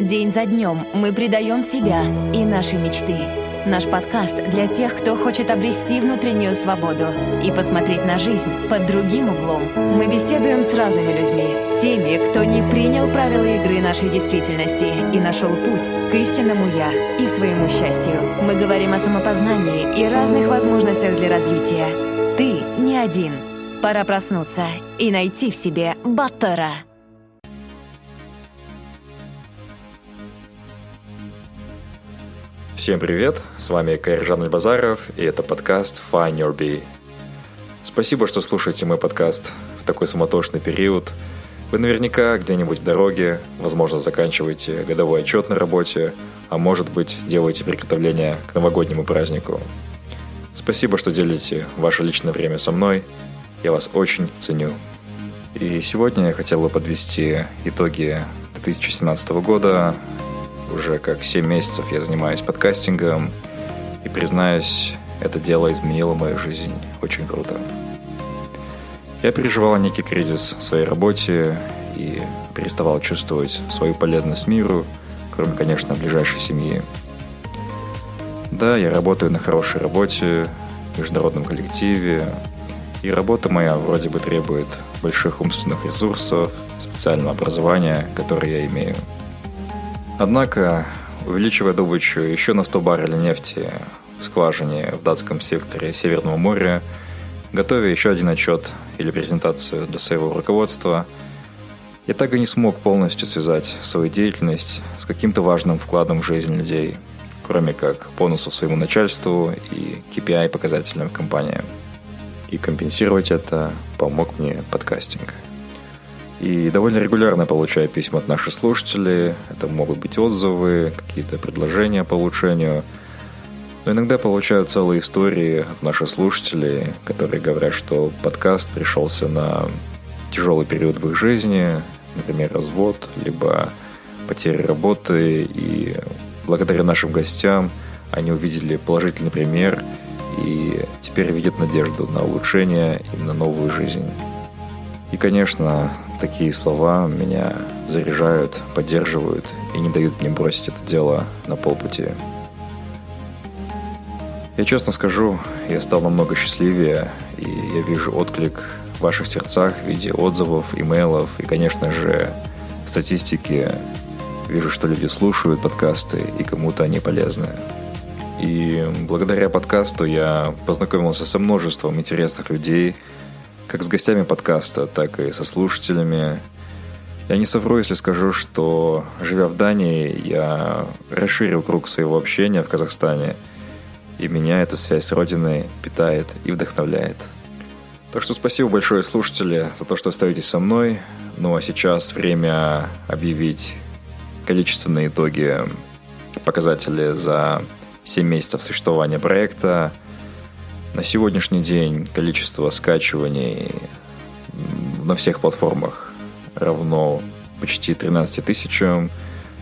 День за днем мы предаем себя и наши мечты. Наш подкаст для тех, кто хочет обрести внутреннюю свободу и посмотреть на жизнь под другим углом. Мы беседуем с разными людьми, теми, кто не принял правила игры нашей действительности и нашел путь к истинному «я» и своему счастью. Мы говорим о самопознании и разных возможностях для развития. Ты не один. Пора проснуться и найти в себе Баттера. Всем привет, с вами Кайржан Базаров, и это подкаст Find Your Bee. Спасибо, что слушаете мой подкаст в такой суматошный период. Вы наверняка где-нибудь в дороге, возможно, заканчиваете годовой отчет на работе, а может быть, делаете приготовление к новогоднему празднику. Спасибо, что делите ваше личное время со мной. Я вас очень ценю. И сегодня я хотел бы подвести итоги 2017 года, уже как 7 месяцев я занимаюсь подкастингом, и, признаюсь, это дело изменило мою жизнь очень круто. Я переживал некий кризис в своей работе и переставал чувствовать свою полезность миру, кроме, конечно, ближайшей семьи. Да, я работаю на хорошей работе, в международном коллективе, и работа моя вроде бы требует больших умственных ресурсов, специального образования, которое я имею – Однако, увеличивая добычу еще на 100 баррелей нефти в скважине в датском секторе Северного моря, готовя еще один отчет или презентацию для своего руководства, я так и не смог полностью связать свою деятельность с каким-то важным вкладом в жизнь людей, кроме как бонусов своему начальству и KPI показателям компании. И компенсировать это помог мне подкастинг. И довольно регулярно получаю письма от наших слушателей. Это могут быть отзывы, какие-то предложения по улучшению. Но иногда получаю целые истории от наших слушателей, которые говорят, что подкаст пришелся на тяжелый период в их жизни, например, развод, либо потеря работы, и благодаря нашим гостям они увидели положительный пример и теперь видят надежду на улучшение и на новую жизнь. И, конечно, такие слова меня заряжают, поддерживают и не дают мне бросить это дело на полпути. Я честно скажу, я стал намного счастливее, и я вижу отклик в ваших сердцах в виде отзывов, имейлов и, конечно же, статистики. Вижу, что люди слушают подкасты, и кому-то они полезны. И благодаря подкасту я познакомился со множеством интересных людей – как с гостями подкаста, так и со слушателями. Я не совру, если скажу, что, живя в Дании, я расширил круг своего общения в Казахстане, и меня эта связь с Родиной питает и вдохновляет. Так что спасибо большое, слушатели, за то, что остаетесь со мной. Ну а сейчас время объявить количественные итоги, показатели за 7 месяцев существования проекта – на сегодняшний день количество скачиваний на всех платформах равно почти 13 тысячам.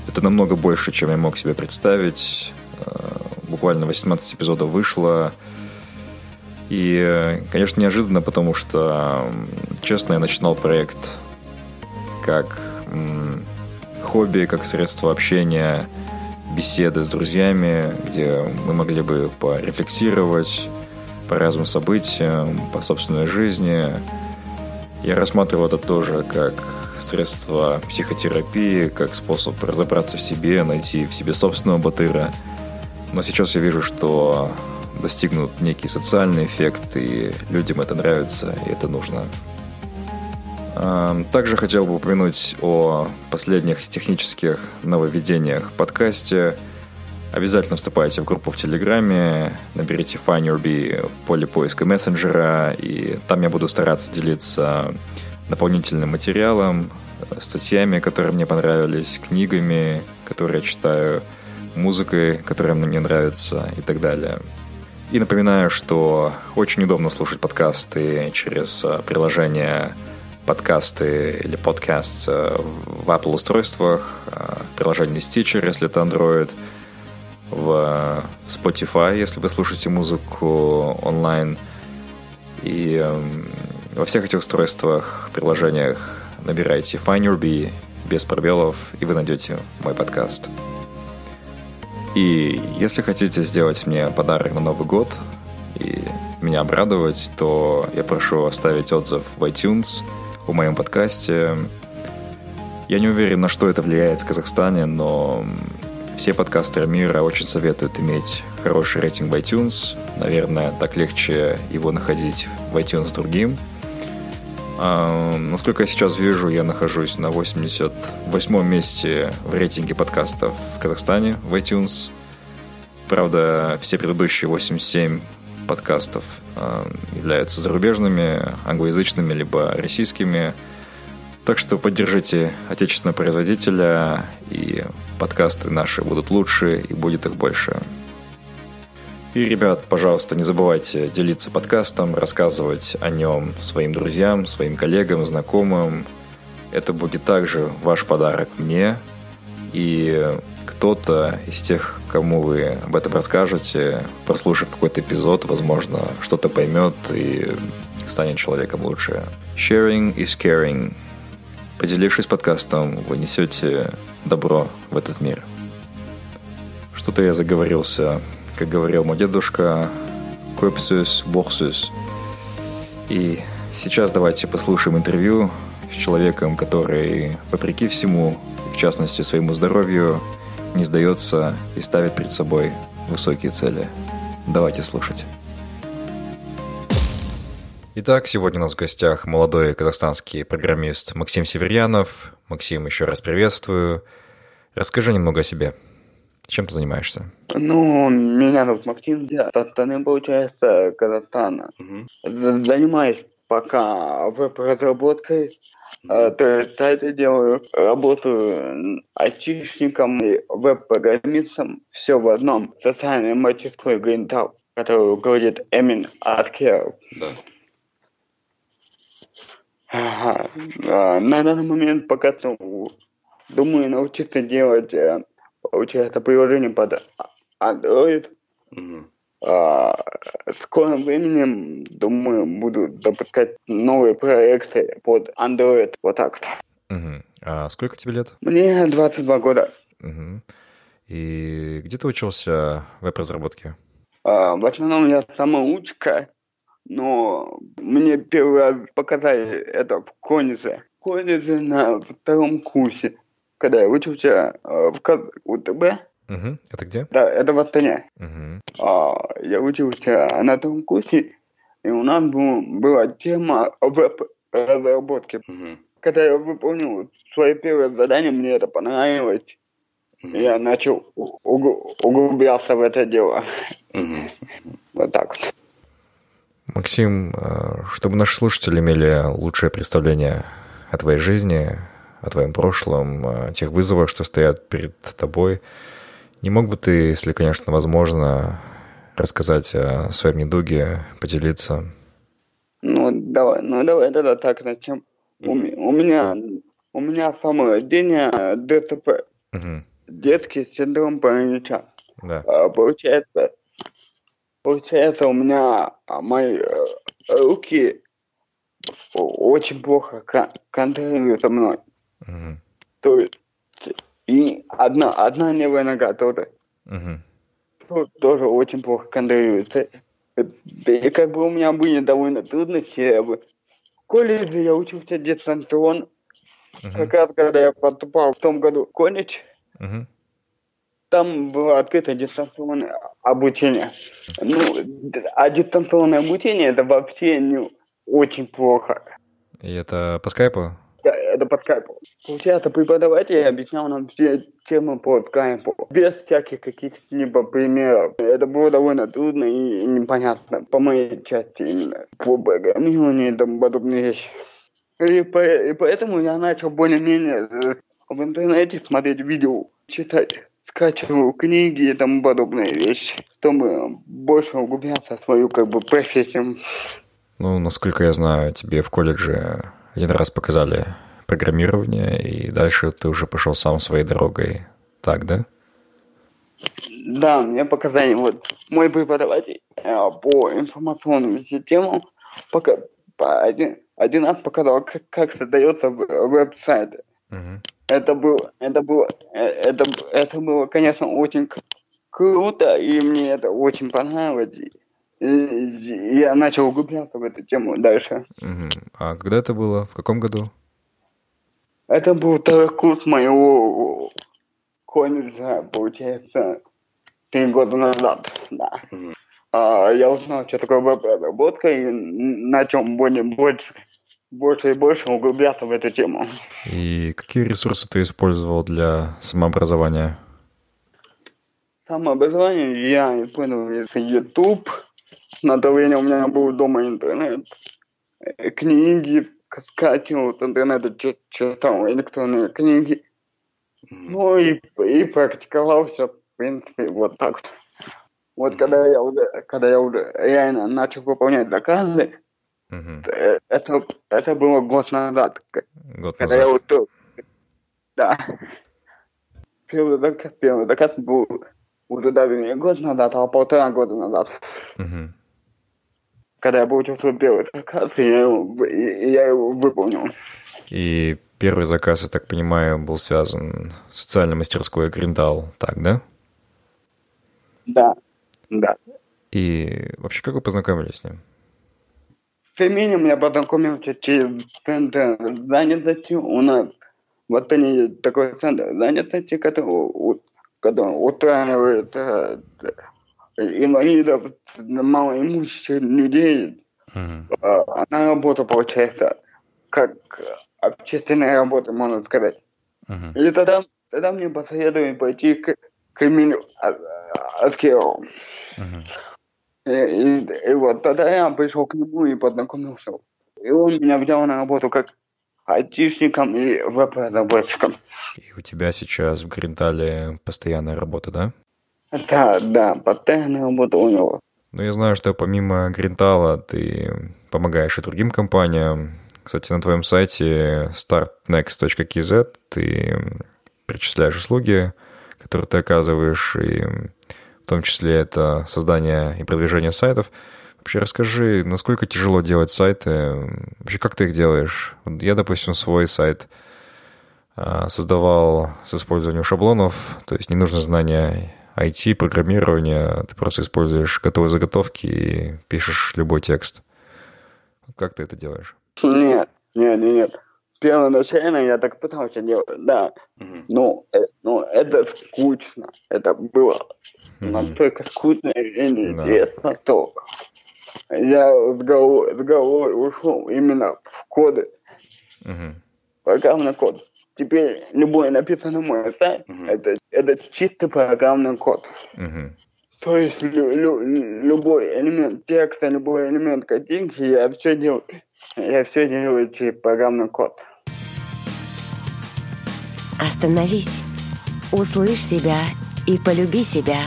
Это намного больше, чем я мог себе представить. Э, буквально 18 эпизодов вышло. И, конечно, неожиданно, потому что, честно, я начинал проект как хобби, как средство общения, беседы с друзьями, где мы могли бы порефлексировать, по разным событиям, по собственной жизни. Я рассматривал это тоже как средство психотерапии, как способ разобраться в себе, найти в себе собственного батыра. Но сейчас я вижу, что достигнут некий социальный эффект, и людям это нравится, и это нужно. Также хотел бы упомянуть о последних технических нововведениях в подкасте – Обязательно вступайте в группу в Телеграме, наберите Find Your Bee в поле поиска мессенджера, и там я буду стараться делиться дополнительным материалом, статьями, которые мне понравились, книгами, которые я читаю, музыкой, которая мне нравится и так далее. И напоминаю, что очень удобно слушать подкасты через э, приложение подкасты или подкаст э, в Apple устройствах, э, в приложении Stitcher, если это Android, в Spotify, если вы слушаете музыку онлайн. И эм, во всех этих устройствах, приложениях набирайте Find Your Bee без пробелов, и вы найдете мой подкаст. И если хотите сделать мне подарок на Новый год и меня обрадовать, то я прошу оставить отзыв в iTunes о моем подкасте. Я не уверен, на что это влияет в Казахстане, но все подкастеры мира очень советуют иметь хороший рейтинг в iTunes. Наверное, так легче его находить в iTunes другим. А, насколько я сейчас вижу, я нахожусь на 88 месте в рейтинге подкастов в Казахстане в iTunes. Правда, все предыдущие 87 подкастов э, являются зарубежными, англоязычными, либо российскими. Так что поддержите отечественного производителя, и подкасты наши будут лучше, и будет их больше. И, ребят, пожалуйста, не забывайте делиться подкастом, рассказывать о нем своим друзьям, своим коллегам, знакомым. Это будет также ваш подарок мне. И кто-то из тех, кому вы об этом расскажете, прослушав какой-то эпизод, возможно, что-то поймет и станет человеком лучше. Sharing is caring. Поделившись подкастом, вы несете добро в этот мир. Что-то я заговорился как говорил мой дедушка, «Копсус боксус». И сейчас давайте послушаем интервью с человеком, который, вопреки всему, в частности своему здоровью, не сдается и ставит перед собой высокие цели. Давайте слушать. Итак, сегодня у нас в гостях молодой казахстанский программист Максим Северьянов. Максим, еще раз приветствую. Расскажи немного о себе. Чем ты занимаешься? Ну, меня зовут Максим, я со получается, Казахстана. Угу. Занимаюсь пока веб-разработкой, Uh-huh. То есть это делаю, работаю айтишником и веб-программистом, все в одном. Социальной мастерской Green которую говорит Эмин Аткеров. Да. Ага. А, на данный момент пока ну, думаю научиться делать э, получается, приложение под Android. Угу. А, в скором временем, думаю, буду запускать новые проекты под Android. Вот так. Угу. А сколько тебе лет? Мне 22 года. Угу. И где ты учился в веб-разработке? А, в основном я самоучка, но мне первый раз показали это в колледже. В колледже на втором курсе когда я учился э, в КУТБ. Угу. Это где? Да, это в Астане. Угу. А, я учился на том курсе, и у нас был, была тема веб-разработки. Угу. Когда я выполнил свое первое задание, мне это понравилось. Угу. Я начал углубляться в это дело. Угу. Вот так вот. Максим, э, чтобы наши слушатели имели лучшее представление о твоей жизни, о твоем прошлом, о тех вызовах, что стоят перед тобой. Не мог бы ты, если, конечно, возможно, рассказать о своем недуге, поделиться? Ну, давай, ну давай тогда так начнем. У, у меня у меня самое рождения ДЦП. Угу. Детский синдром паралича. Да. А, получается, получается, у меня а, мои э, руки очень плохо контролируют мной. Угу. То есть и одна, одна левая нога тоже. Угу. Тоже очень плохо контролируется. И как бы у меня были довольно трудности. В колледже я учился дистанционно. Угу. Как раз когда я поступал в том году в колледж, угу. там было открыто дистанционное обучение. Ну, а дистанционное обучение это вообще не очень плохо. И это по скайпу? это под скайпу. Получается, преподаватель объяснял нам все темы по скайпу, без всяких каких-либо примеров. Это было довольно трудно и непонятно по моей части именно. По программированию и тому подобные вещи. И, по, и поэтому я начал более-менее э, в интернете смотреть видео, читать скачивал книги и тому подобные вещи, чтобы больше углубляться в свою как бы профессию. Ну, насколько я знаю, тебе в колледже один раз показали программирование, и дальше ты уже пошел сам своей дорогой. Так, да? Да, мне показали вот мой преподаватель э, по информационным системам пока, по один, один раз показал, как, как создается веб-сайт. Uh-huh. Это было, это было, э, это, это было, конечно, очень круто, и мне это очень понравилось. И я начал углубляться в эту тему дальше. Uh-huh. А когда это было? В каком году? Это был второй курс моего колледжа, получается, три года назад, да. Mm-hmm. А, я узнал, что такое веб-разработка, и начал более больше, больше и больше углубляться в эту тему. И какие ресурсы ты использовал для самообразования? Самообразование я использовал YouTube. На то время у меня был дома интернет. Книги скачивал с интернета, читал электронные книги. Ну и, и практиковался, в принципе, вот так вот. Вот когда я уже, когда я уже реально начал выполнять заказы, uh-huh. это, это было год назад. Год когда назад. я уже, да. Первый заказ, первый заказ был уже даже не год назад, а полтора года назад. Uh-huh. Когда я получил первый заказ, я его, я его выполнил. И первый заказ, я так понимаю, был связан с социальной мастерской Гриндал, так, да? Да, да. И вообще, как вы познакомились с ним? С Эминем я познакомился через центр занятости. У нас в Астане такой центр занятости, который, который устраивает э, инвалидов, малоимущих людей. Uh-huh. На работу, получается, как общественная работа, можно сказать. Uh-huh. И тогда, тогда мне посоветовали пойти к, к Эмилю Аскерову. Uh-huh. И, и, и вот тогда я пришел к нему и познакомился. И он меня взял на работу как айтишником и веб-разработчиком. И у тебя сейчас в Гринтале постоянная работа, да? Да, да, постоянная работа у него. Ну, я знаю, что помимо Гринтала ты помогаешь и другим компаниям. Кстати, на твоем сайте startnext.kz ты перечисляешь услуги, которые ты оказываешь, и в том числе это создание и продвижение сайтов. Вообще расскажи, насколько тяжело делать сайты, вообще как ты их делаешь? Я, допустим, свой сайт а, создавал с использованием шаблонов, то есть не нужно знания IT, программирование, ты просто используешь готовые заготовки и пишешь любой текст. Как ты это делаешь? Нет, нет, нет, нет. Первоначально я так пытался делать, да. Угу. Но, но это скучно. Это было угу. настолько скучно и неинтересно, да. что я с головой, с головой ушел именно в коды. Угу. Программный код. Теперь любой написанный мой сайт, угу. это, это чистый программный код. Угу. То есть лю, лю, любой элемент текста, любой элемент картинки, я все делаю, я все делаю через программный код. Остановись, услышь себя и полюби себя.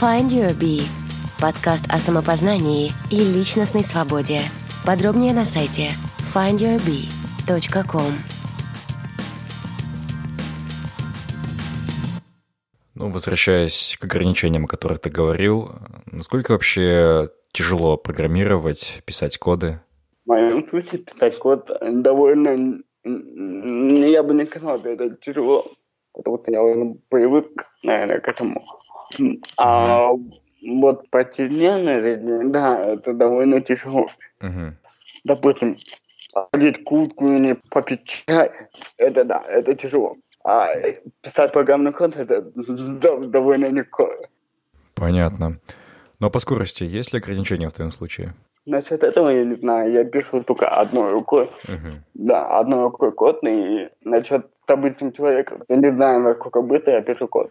Find Your Bee – подкаст о самопознании и личностной свободе. Подробнее на сайте findyourbee.com. Ну, возвращаясь к ограничениям, о которых ты говорил, насколько вообще тяжело программировать, писать коды? В моем случае писать код довольно... Я бы не сказал, что это тяжело, потому что я уже привык, наверное, к этому. А вот по повседневной жизни, да, это довольно тяжело. Uh-huh. Допустим, одеть куртку или попить чай, это да, это тяжело. А писать программный код это довольно легко. Понятно. Но по скорости есть ли ограничения в твоем случае? Насчет этого я не знаю. Я пишу только одной рукой. Uh-huh. Да, одной рукой код. И насчет обычным человеком, я не знаю, насколько быстро я пишу код.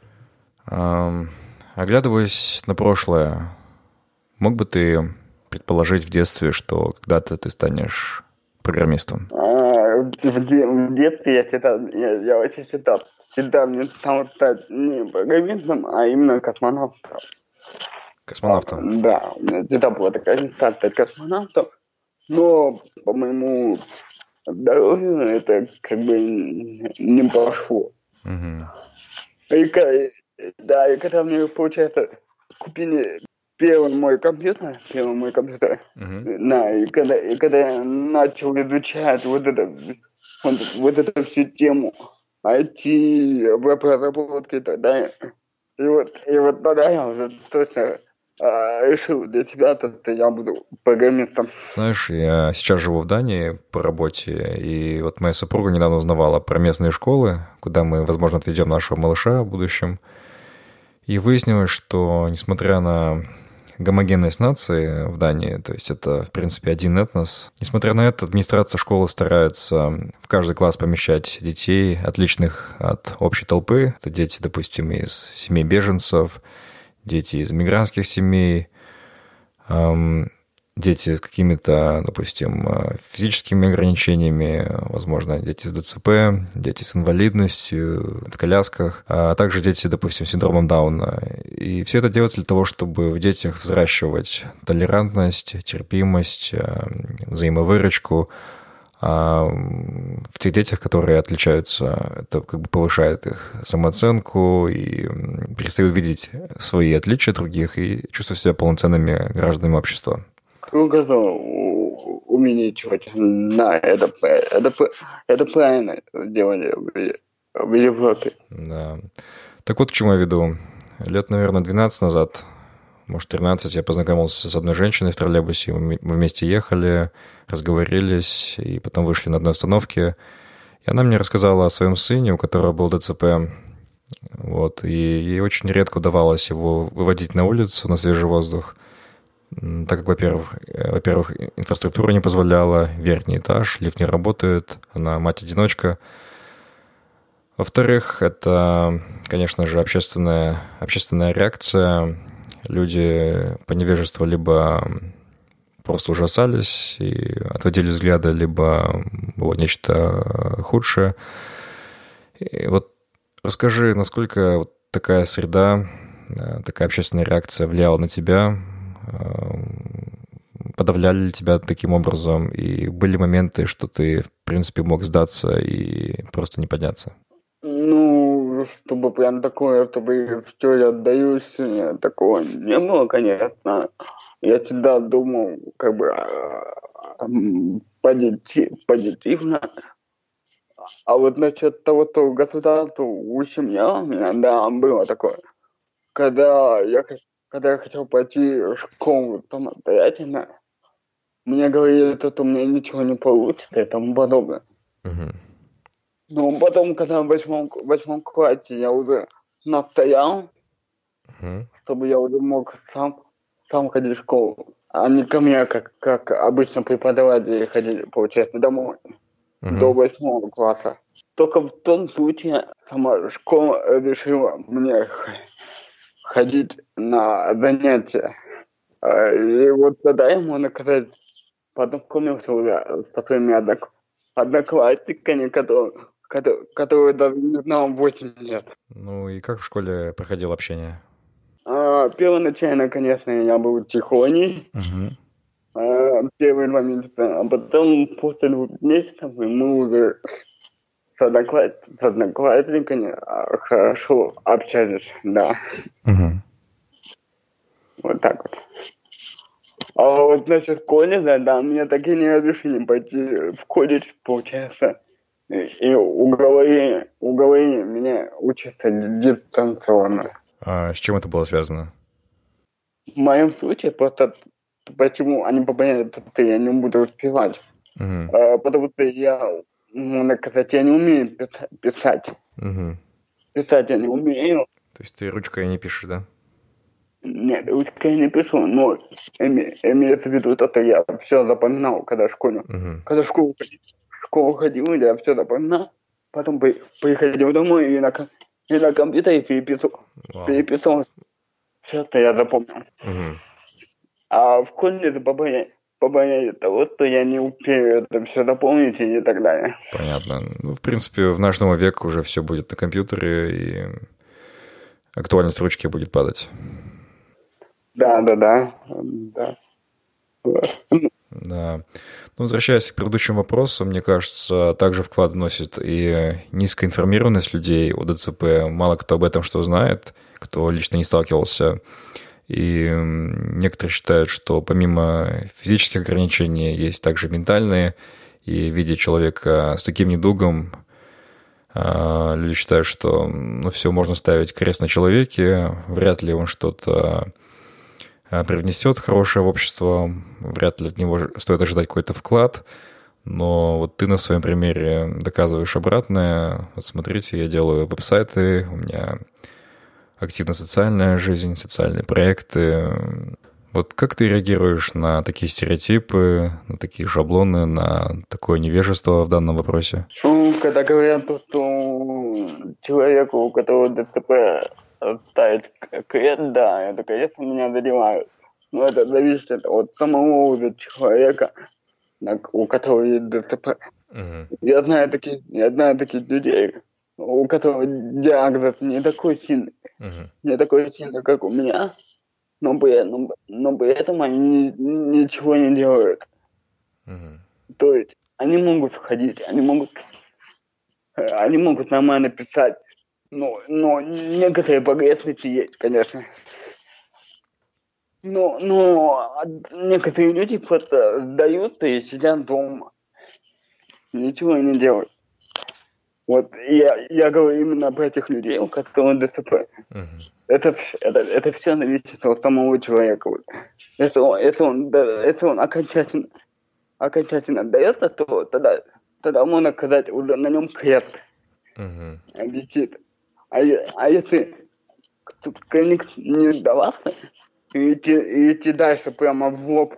Um, оглядываясь на прошлое, мог бы ты предположить в детстве, что когда-то ты станешь программистом? А, в детстве я читал, я, я очень читал, читал, мне стало стать не программистом, а именно космонавтом. Космонавтом? Да, у меня всегда была такая мечта стать космонавтом, но по моему здоровью это как бы не пошло. Угу. И, да, и когда мне, получается, купили первый мой компьютер, первый мой компьютер, uh-huh. да, и когда, и когда я начал изучать вот это, вот, вот эту всю тему IT, веб-разработки и так далее, и вот, и вот тогда я уже точно а, решил для себя, то, что я буду программистом. Знаешь, я сейчас живу в Дании по работе, и вот моя супруга недавно узнавала про местные школы, куда мы, возможно, отведем нашего малыша в будущем. И выяснилось, что несмотря на гомогенность нации в Дании, то есть это, в принципе, один этнос. Несмотря на это, администрация школы старается в каждый класс помещать детей, отличных от общей толпы. Это дети, допустим, из семей беженцев, дети из мигрантских семей, дети с какими-то, допустим, э, физическими ограничениями, возможно, дети с ДЦП, дети с инвалидностью, в колясках, а также дети, допустим, с синдромом Дауна. И все это делается для того, чтобы в детях взращивать толерантность, терпимость, э, взаимовыручку, а в тех детях, которые отличаются, это как бы повышает их самооценку и перестают видеть свои отличия других и чувствуют себя полноценными гражданами общества. Ну, увеличивать. Да, это, это, это правильно делали в Европе. Да. Так вот, к чему я веду. Лет, наверное, 12 назад, может, 13, я познакомился с одной женщиной в троллейбусе. Мы вместе ехали, разговорились, и потом вышли на одной остановке. И она мне рассказала о своем сыне, у которого был ДЦП. Вот, и ей очень редко удавалось его выводить на улицу, на свежий воздух – так как, во-первых, э, во-первых, инфраструктура не позволяла, верхний этаж, лифт не работает, она мать-одиночка. Во-вторых, это, конечно же, общественная, общественная реакция. Люди по невежеству либо просто ужасались и отводили взгляды, либо было нечто худшее. И вот расскажи, насколько вот такая среда, э, такая общественная реакция влияла на тебя, подавляли ли тебя таким образом, и были моменты, что ты, в принципе, мог сдаться и просто не подняться? Ну, чтобы прям такое, чтобы все, я отдаюсь, нет, такого не было, конечно. Я всегда думал, как бы, а, позитив, позитивно. А вот насчет того, что государство ущемляло меня, да, было такое. Когда я когда я хотел пойти в школу самостоятельно, мне говорили, что у меня ничего не получится и тому подобное. Но потом, когда в восьмом, восьмом классе я уже настоял, uh-huh. чтобы я уже мог сам, сам ходить в школу, а не ко мне, как, как обычно преподаватели ходили, получается, домой uh-huh. до восьмого класса. Только в том случае сама школа решила мне ходить на занятия. А, и вот тогда можно сказать, познакомился уже со своими одноклассниками, которые, которые, которые даже не знал 8 лет. Ну и как в школе проходило общение? А, первоначально, конечно, я был тихоней. Угу. А, первые два месяца. А потом после двух месяцев мы уже с, однокласс... с одноклассниками а, хорошо общались, да. Угу. Вот так вот. А вот насчет колледжа, да, мне так и не разрешили пойти в колледж, получается. И уговорили, уговорили меня учиться дистанционно. А с чем это было связано? В моем случае просто почему они побоялись, что я не буду успевать. Угу. А, потому что я можно сказать, я не умею писать. Угу. Писать я не умею. То есть ты ручкой не пишешь, да? Нет, ручкой я не пишу, но име, имеется в виду то, что я все запоминал, когда в школе. Угу. Когда в школу в школу ходил, я все запоминал. Потом приходил домой и на, и на компьютере переписывал. Вау. Переписывал все, что я запомнил. Угу. А в колледже побоялись, побоялись того, что я не успею это все дополнить и так далее. Понятно. Ну, в принципе, в наш новый век уже все будет на компьютере, и актуальность ручки будет падать. Да, да, да. Да. Да. Ну, возвращаясь к предыдущему вопросу, мне кажется, также вклад вносит и низкая информированность людей о ДЦП. Мало кто об этом что знает, кто лично не сталкивался. И некоторые считают, что помимо физических ограничений есть также ментальные. И видя человека с таким недугом, а, люди считают, что ну, все можно ставить крест на человеке, вряд ли он что-то а, привнесет хорошее в общество, вряд ли от него стоит ожидать какой-то вклад. Но вот ты на своем примере доказываешь обратное. Вот смотрите, я делаю веб-сайты, у меня активно социальная жизнь, социальные проекты. Вот как ты реагируешь на такие стереотипы, на такие шаблоны, на такое невежество в данном вопросе? Ну, когда говорят, что человеку, у которого ДЦП ставить крест, да, это, конечно, меня задевает. Но это зависит от самого уже человека, у которого есть ДЦП. Uh-huh. Я знаю таких, я знаю таких людей, у которого диагноз не такой сильный, uh-huh. не такой сильный, как у меня, но при, но, но при этом они ничего не делают. Uh-huh. То есть они могут входить, они могут, они могут нормально писать, но, но некоторые погрешности есть, конечно. Но, но некоторые люди просто сдаются и сидят дома. Ничего не делают. Вот я, я говорю именно про этих людей, у которых ДЦП. Uh-huh. Это, это, это все зависит от самого человека. Вот. Если он, если он, если он окончательно, окончательно дается, то тогда, тогда можно сказать, уже на нем крест uh-huh. висит. А, а если конник не сдавался, и идти, и идти дальше прямо в лоб,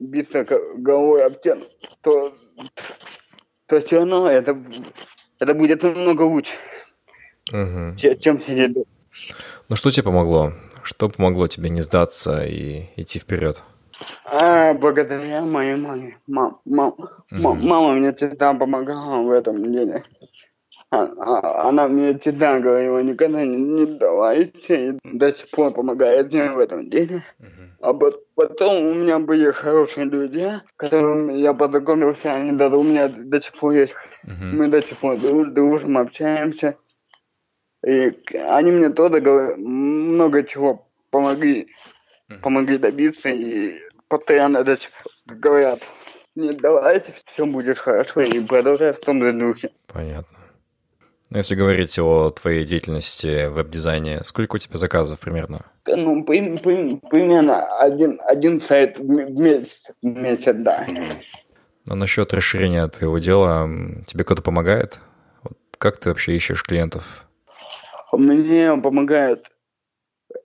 биться головой об стену, то, то все равно это это будет намного лучше, угу. чем сидеть дома. Ну что тебе помогло? Что помогло тебе не сдаться и идти вперед? А, благодаря моей маме. Мам, мам, угу. мама мне всегда помогала в этом деле. А, она мне всегда говорила, никогда не, не давайся, и до сих пор помогает мне в этом деле. Uh-huh. А потом у меня были хорошие друзья, с которыми я познакомился, они даже у меня до сих пор есть. Uh-huh. Мы до сих пор друж, дружим, общаемся. И они мне тоже говорят, много чего помогли, uh-huh. помогли добиться, и постоянно до сих пор говорят, не давайте, все будет хорошо, и продолжай в том же духе. Понятно. Ну, если говорить о твоей деятельности в веб-дизайне, сколько у тебя заказов примерно? Ну, примерно один, один сайт в месяц, в месяц да. Но насчет расширения твоего дела, тебе кто-то помогает? Вот как ты вообще ищешь клиентов? Мне помогает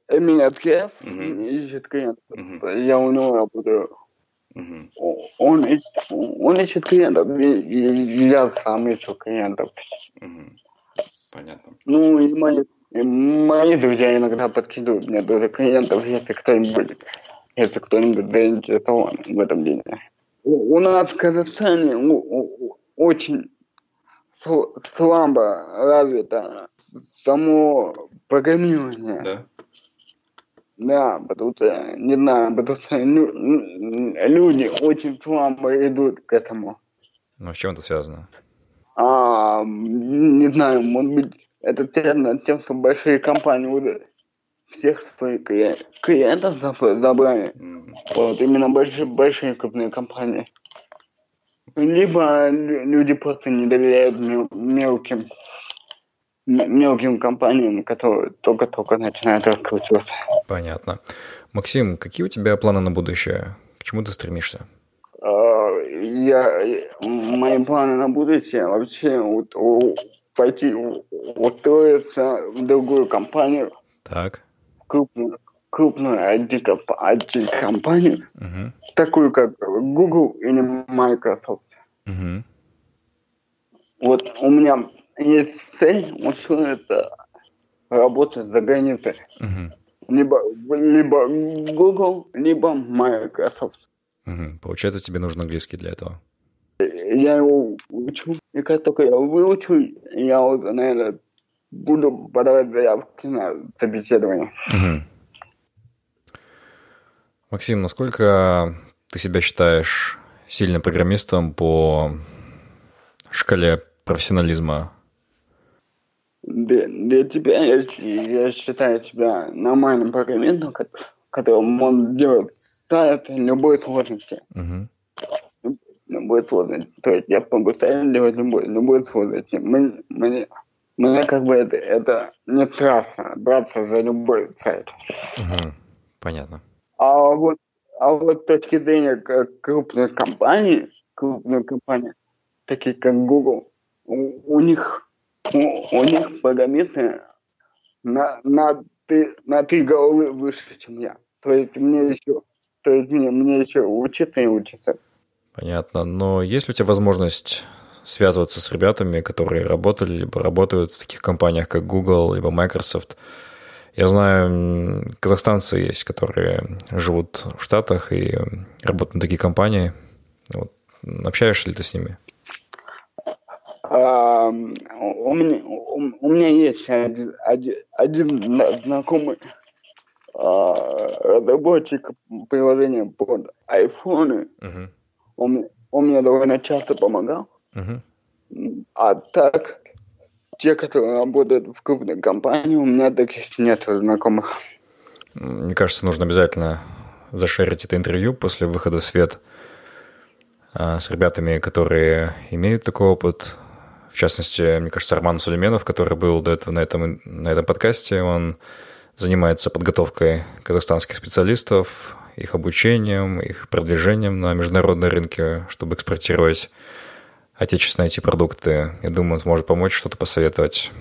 Эмиль Аткев, uh-huh. ищет клиентов. Uh-huh. Я у него работаю. Uh-huh. Он, он ищет клиентов, я сам ищу клиентов. Uh-huh. Понятно. Ну, и мои, и мои друзья иногда подкидывают мне даже клиентов, если кто-нибудь, если кто-нибудь заинтересован в этом деле. У, у нас в Казахстане у, у, очень слабо развито само программирование. Да. Да, потому что, не знаю, потому что люди очень слабо идут к этому. Ну, с чем это связано? А, не знаю, может быть, это связано с тем, что большие компании уже всех своих клиентов забрали. Вот, именно большие, большие крупные компании. Либо люди просто не доверяют мелким мелким компаниям, которые только-только начинают раскручиваться. Понятно. Максим, какие у тебя планы на будущее? К чему ты стремишься? Я, мои планы на будущее вообще вот, пойти устроиться в другую компанию. Так. Крупную, крупную IT-компанию, угу. такую как Google или Microsoft. Угу. Вот у меня есть цель устроиться работать за границей. Угу. Либо, либо Google, либо Microsoft. Угу. Получается, тебе нужен английский для этого? Я его учу, и как только я выучу, я уже, наверное, буду подавать заявки на собеседование. Угу. Максим, насколько ты себя считаешь сильным программистом по шкале профессионализма? Для, для тебя я, я считаю тебя нормальным программистом, который может делать сайт любой сложности. Угу. Любой сложности. То есть я могу делать любой, любой сложности. Мне, мне, мне как бы это, это не страшно браться за любой сайт. Угу. Понятно. А вот, а вот с точки зрения крупных компаний, крупных компаний, таких как Google, у, у них у, у них программисты на, на, ты, на три головы выше, чем я. То есть мне еще, то есть мне, мне еще учиться и учиться. Понятно. Но есть ли у тебя возможность связываться с ребятами, которые работали, либо работают в таких компаниях, как Google, либо Microsoft, я знаю, казахстанцы есть, которые живут в Штатах и работают на такие компании. Вот, общаешься ли ты с ними? А, у, меня, у, у меня есть один, один, один знакомый разработчик приложения под iPhone. Uh-huh. Он, он мне довольно часто помогал. Uh-huh. А так, те, которые работают в крупной компании, у меня таких нет знакомых. Мне кажется, нужно обязательно зашерить это интервью после выхода в свет а, с ребятами, которые имеют такой опыт. В частности, мне кажется, Арман Сулейменов, который был до этого на этом, на этом подкасте, он занимается подготовкой казахстанских специалистов, их обучением, их продвижением на международной рынке, чтобы экспортировать отечественные эти продукты. Я думаю, он сможет помочь, что-то посоветовать.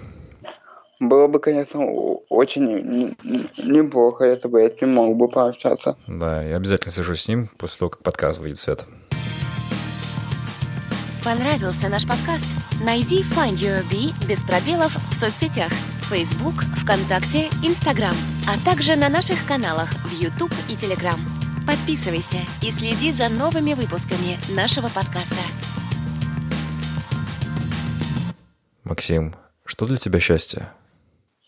Было бы, конечно, очень неплохо, если бы я с ним мог бы пообщаться. Да, я обязательно свяжусь с ним после того, как подкаст выйдет в свет. Понравился наш подкаст? Найди Find Your Bee без пробелов в соцсетях Facebook, ВКонтакте, Instagram, а также на наших каналах в YouTube и Telegram. Подписывайся и следи за новыми выпусками нашего подкаста. Максим, что для тебя счастье?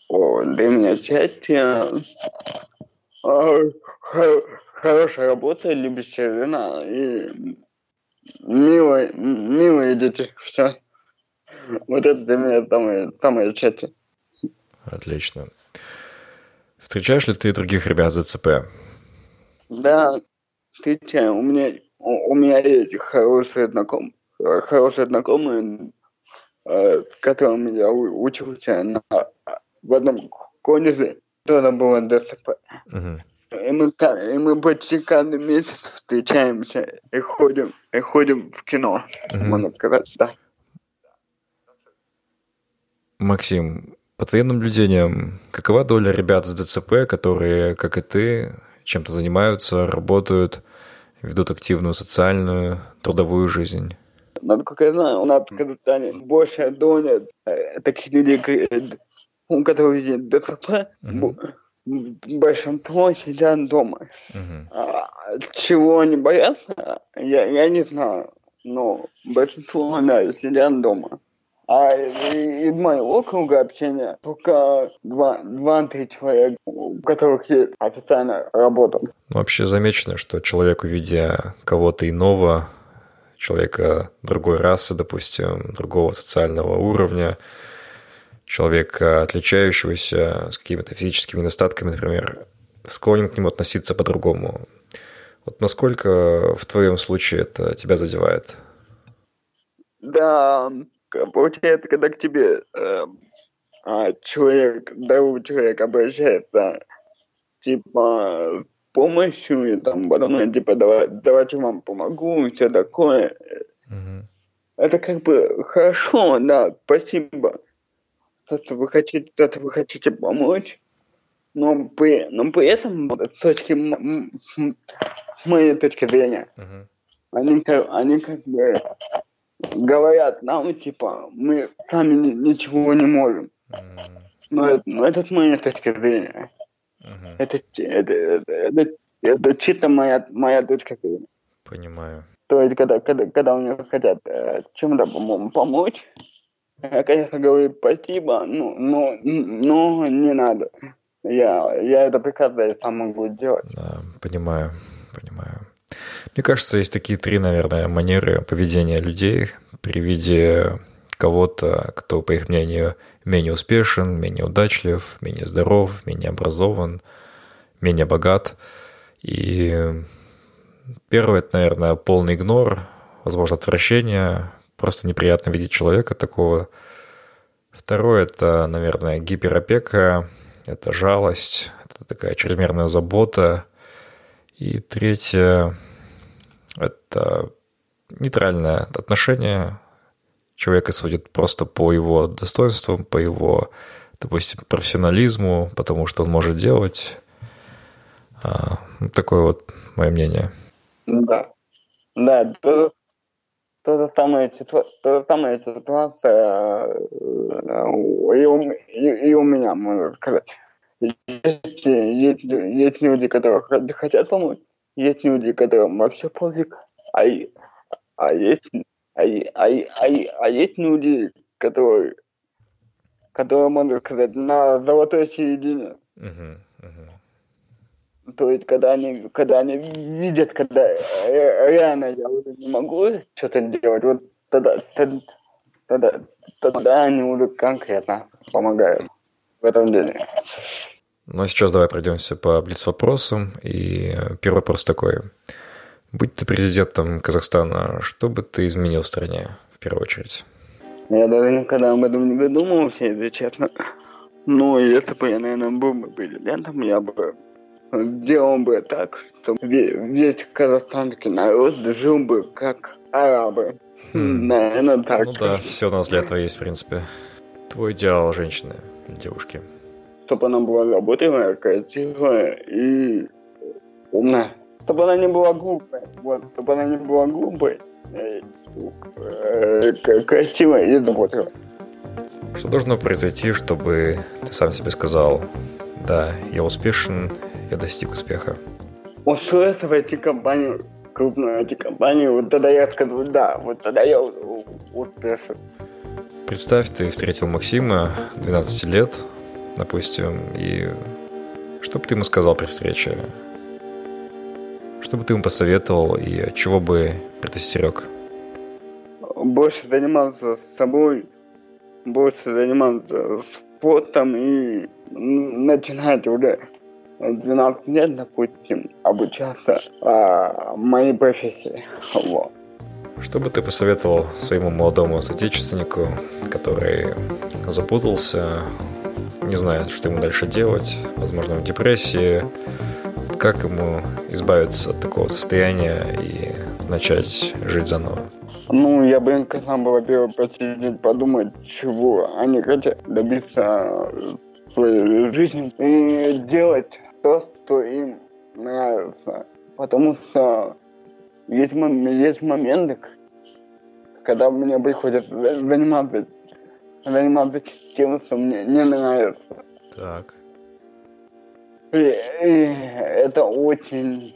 О, для меня счастье хорошая работа, любящая жена и милые, милые дети. Все. Вот это для меня самое, самое счастье. Отлично. Встречаешь ли ты других ребят за ЦП? Да, встречаю. У меня, у, у меня есть хорошие знакомые, хорошие знакомые, Э, с которым я учился на, в одном колледже, тоже было ДСП. Uh-huh. И мы, и мы почти каждый месяц встречаемся и ходим, и ходим в кино, uh-huh. можно сказать, да. Максим, по твоим наблюдениям, какова доля ребят с ДЦП, которые, как и ты, чем-то занимаются, работают, ведут активную социальную, трудовую жизнь? Насколько я знаю, у нас в Казахстане большая доля э, таких людей, э, у которых есть ДЦП, uh-huh. большинство сидят дома. А, чего они боятся, я, я не знаю, но большинство, да, сидят дома. А из моего круга общения только два-три человека, у которых есть официальная работа. Вообще замечено, что человек, увидя кого-то иного, человека другой расы, допустим, другого социального уровня, человека, отличающегося с какими-то физическими недостатками, например, склонен к нему относиться по-другому. Вот насколько в твоем случае это тебя задевает? Да, получается, когда к тебе э, человек, здоровый человек обращается, типа, помощью, и там потом типа давай, давайте вам помогу, и все такое. Угу. Это как бы хорошо, да, спасибо. Что-то вы хотите, что-то вы хотите помочь. Но при, но при этом, с точки с моей точки зрения, uh-huh. они, они как бы говорят нам, типа, мы сами ничего не можем. Но, но это с моей точки зрения. Uh-huh. Это, это, это, это, это чисто моя, моя точка зрения. Понимаю. То есть, когда, когда, когда у них хотят э, чем-то помочь, я, конечно, говорю спасибо, ну, но, но не надо. Я, я это прекрасно сам могу делать. Да, понимаю, понимаю. Мне кажется, есть такие три, наверное, манеры поведения людей при виде кого-то, кто, по их мнению, менее успешен, менее удачлив, менее здоров, менее образован, менее богат. И первое, это, наверное, полный игнор, возможно, отвращение, просто неприятно видеть человека такого. Второе, это, наверное, гиперопека, это жалость, это такая чрезмерная забота. И третье, это нейтральное отношение. Человека сводит просто по его достоинствам, по его, допустим, профессионализму, потому что он может делать. А, такое вот мое мнение. Да. Да, то, то же самое, то же самое ситуация э, и у, и, и у меня, можно сказать. Есть, есть, есть люди, которые хотят помочь, есть люди, которым вообще пофиг, а, а есть а, а, а, а есть люди, которые, которые, можно сказать, на золотой середине. Uh-huh, uh-huh. То есть, когда они, когда они видят, когда реально я уже не могу что-то делать, вот тогда, тогда, тогда, тогда они уже конкретно помогают в этом деле. Ну а сейчас давай пройдемся по блиц-вопросам. И первый вопрос такой. Будь ты президентом Казахстана, что бы ты изменил в стране в первую очередь? Я даже никогда об этом не задумывался, если честно. Но если бы я, наверное, был бы президентом, я бы сделал бы так, чтобы весь казахстанский народ жил бы как арабы. Хм. Наверное, так. Ну да, все у нас для этого есть, в принципе. Твой идеал женщины, девушки. Чтобы она была работаемая, красивая и умная чтобы она не была глупой. Вот, чтобы она не была глупой, э, э, красивой и заботливой. Что должно произойти, чтобы ты сам себе сказал, да, я успешен, я достиг успеха? Устроиться в IT-компанию, крупную IT-компанию, вот тогда я скажу, да, вот тогда я успешен. Представь, ты встретил Максима 12 лет, допустим, и что бы ты ему сказал при встрече? Что бы ты ему посоветовал и чего бы предостерег? Больше заниматься собой, больше заниматься спортом и начинать уже 12 лет, допустим, обучаться а, моей профессии. Вот. Что бы ты посоветовал своему молодому соотечественнику, который запутался, не знает, что ему дальше делать, возможно, в депрессии, как ему избавиться от такого состояния и начать жить заново? Ну, я бы, бы, во-первых, посидеть, подумать, чего они хотят добиться своей жизни и делать то, что им нравится. Потому что есть, есть моменты, когда мне приходится заниматься, заниматься тем, что мне не нравится. Так. И, и это очень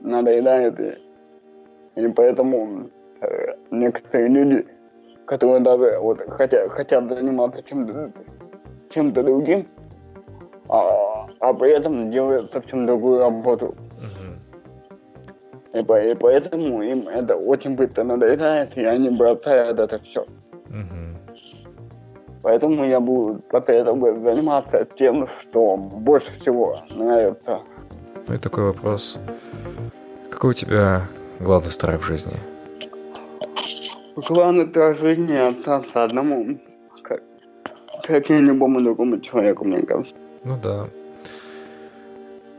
надоедает. И, и поэтому э, некоторые люди, которые даже вот хотят, хотят заниматься чем-то чем другим, а, а при этом делают совсем другую работу. Uh-huh. И, по, и поэтому им это очень быстро надоедает, и они бросают это все. Uh-huh. Поэтому я буду поэтому заниматься тем, что больше всего нравится. Ну и такой вопрос. Какой у тебя главный страх в жизни? Главный страх в жизни остаться одному, как, как и любому другому человеку, мне кажется. Ну да.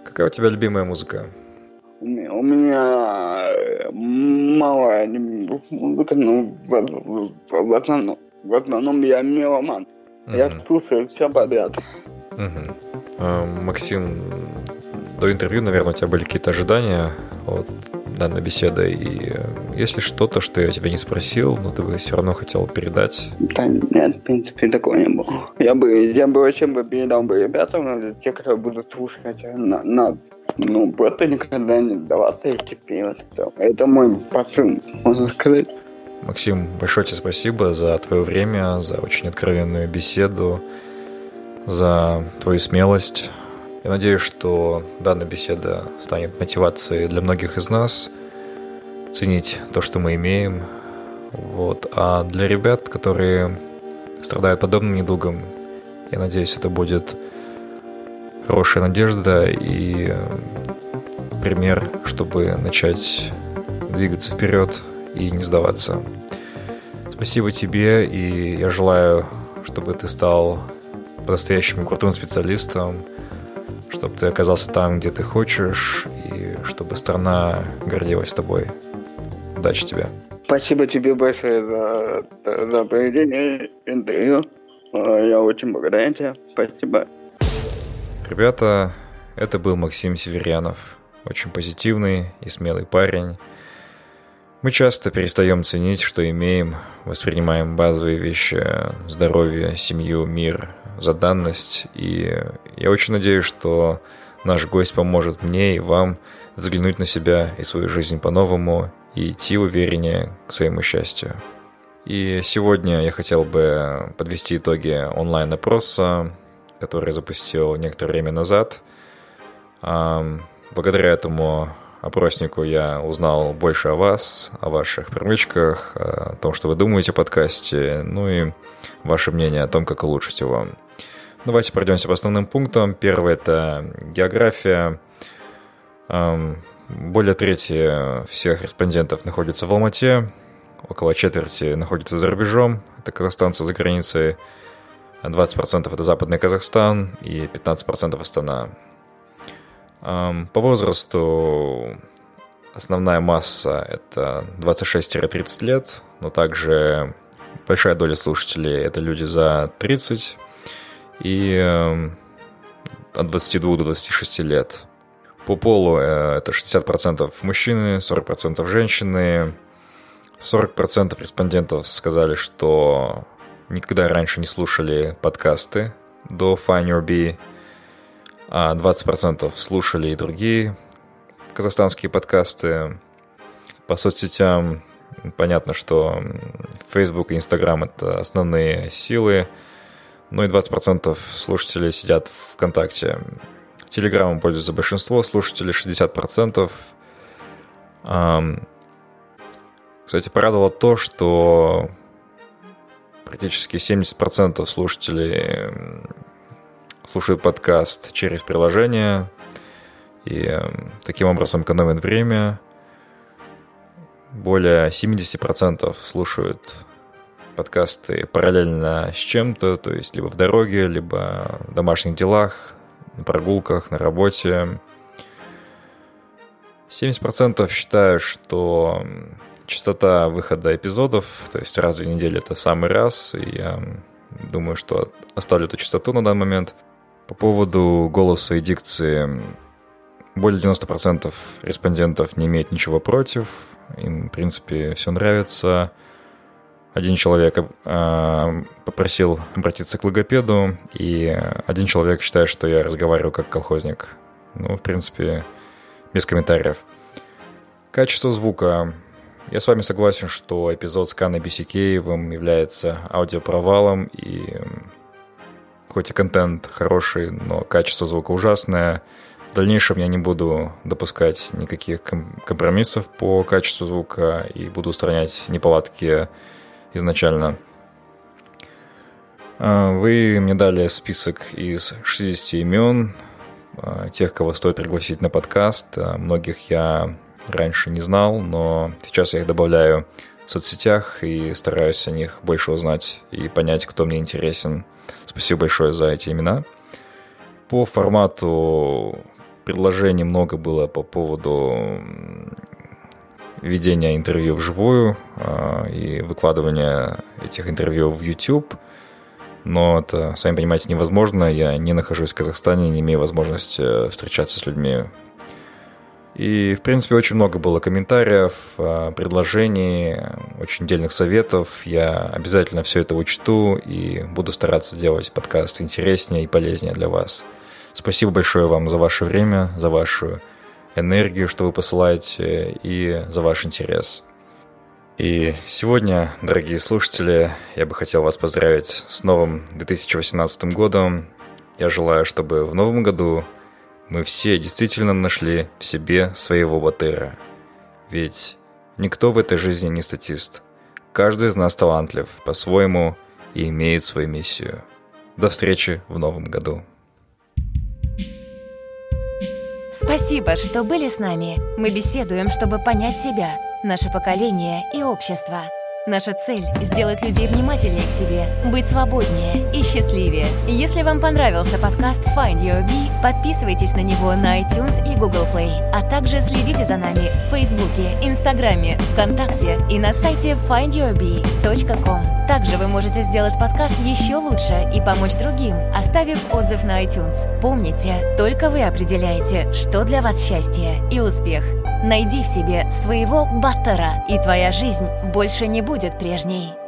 Какая у тебя любимая музыка? У меня, у меня мало музыка, но в, в, в основном в основном я меломан. Mm-hmm. Я слушаю все подряд. Mm-hmm. А, Максим, до интервью, наверное, у тебя были какие-то ожидания от данной беседы. И если что-то, что я тебя не спросил, но ты бы все равно хотел передать? Да нет, в принципе, такого не было. Я бы, я бы вообще бы передал бы ребятам, те, кто будут слушать на, на, ну, просто никогда не сдаваться и терпеть. Это мой посыл, можно сказать. Максим, большое тебе спасибо за твое время, за очень откровенную беседу, за твою смелость. Я надеюсь, что данная беседа станет мотивацией для многих из нас ценить то, что мы имеем. Вот. А для ребят, которые страдают подобным недугом, я надеюсь, это будет хорошая надежда и пример, чтобы начать двигаться вперед и не сдаваться. Спасибо тебе, и я желаю, чтобы ты стал по-настоящему крутым специалистом, чтобы ты оказался там, где ты хочешь, и чтобы страна гордилась тобой. Удачи тебе. Спасибо тебе большое за, за проведение интервью. А, я очень благодарен тебе. Спасибо. Ребята, это был Максим Северянов. Очень позитивный и смелый парень. Мы часто перестаем ценить, что имеем, воспринимаем базовые вещи, здоровье, семью, мир за данность. И я очень надеюсь, что наш гость поможет мне и вам взглянуть на себя и свою жизнь по-новому и идти увереннее к своему счастью. И сегодня я хотел бы подвести итоги онлайн-опроса, который запустил некоторое время назад. Благодаря этому опроснику я узнал больше о вас, о ваших привычках, о том, что вы думаете о подкасте, ну и ваше мнение о том, как улучшить его. Давайте пройдемся по основным пунктам. Первый – это география. Более трети всех респондентов находится в Алмате, около четверти находится за рубежом, это казахстанцы за границей, 20% это Западный Казахстан и 15% Астана. По возрасту основная масса это 26-30 лет, но также большая доля слушателей это люди за 30 и от 22 до 26 лет. По полу э, это 60% мужчины, 40% женщины. 40% респондентов сказали, что никогда раньше не слушали подкасты до Find Your Bee а 20% слушали и другие казахстанские подкасты. По соцсетям понятно, что Facebook и Instagram — это основные силы, ну и 20% слушателей сидят в ВКонтакте. Телеграмом пользуется большинство слушателей, 60%. Кстати, порадовало то, что практически 70% слушателей слушают подкаст через приложение и эм, таким образом экономят время. Более 70% слушают подкасты параллельно с чем-то, то есть либо в дороге, либо в домашних делах, на прогулках, на работе. 70% считают, что частота выхода эпизодов, то есть раз в неделю это самый раз, и я думаю, что оставлю эту частоту на данный момент – по поводу голоса и дикции, более 90% респондентов не имеет ничего против. Им, в принципе, все нравится. Один человек э, попросил обратиться к логопеду, и один человек считает, что я разговариваю как колхозник. Ну, в принципе, без комментариев. Качество звука. Я с вами согласен, что эпизод с Канной Бисикеевым является аудиопровалом, и хоть и контент хороший, но качество звука ужасное. В дальнейшем я не буду допускать никаких компромиссов по качеству звука и буду устранять неполадки изначально. А, вы мне дали список из 60 имен, а, тех, кого стоит пригласить на подкаст. А, многих я раньше не знал, но сейчас я их добавляю в соцсетях и стараюсь о них больше узнать и понять, кто мне интересен. Спасибо большое за эти имена. По формату предложений много было по поводу ведения интервью вживую а, и выкладывания этих интервью в YouTube. Но это, сами понимаете, невозможно. Я не нахожусь в Казахстане, не имею возможности встречаться с людьми и, в принципе, очень много было комментариев, а, предложений, очень дельных советов. Я обязательно все это учту и буду стараться делать подкаст интереснее и полезнее для вас. Спасибо большое вам за ваше время, за вашу энергию, что вы посылаете, и за ваш интерес. И сегодня, дорогие слушатели, я бы хотел вас поздравить с новым 2018 годом. Я желаю, чтобы в новом году мы все действительно нашли в себе своего батыра. Ведь никто в этой жизни не статист. Каждый из нас талантлив по-своему и имеет свою миссию. До встречи в новом году. Спасибо, что были с нами. Мы беседуем, чтобы понять себя, наше поколение и общество. Наша цель — сделать людей внимательнее к себе, быть свободнее и счастливее. Если вам понравился подкаст Find Your Bee, подписывайтесь на него на iTunes и Google Play, а также следите за нами в Фейсбуке, Инстаграме, ВКонтакте и на сайте findyourbee.com. Также вы можете сделать подкаст еще лучше и помочь другим, оставив отзыв на iTunes. Помните, только вы определяете, что для вас счастье и успех. Найди в себе своего баттера, и твоя жизнь больше не будет прежней.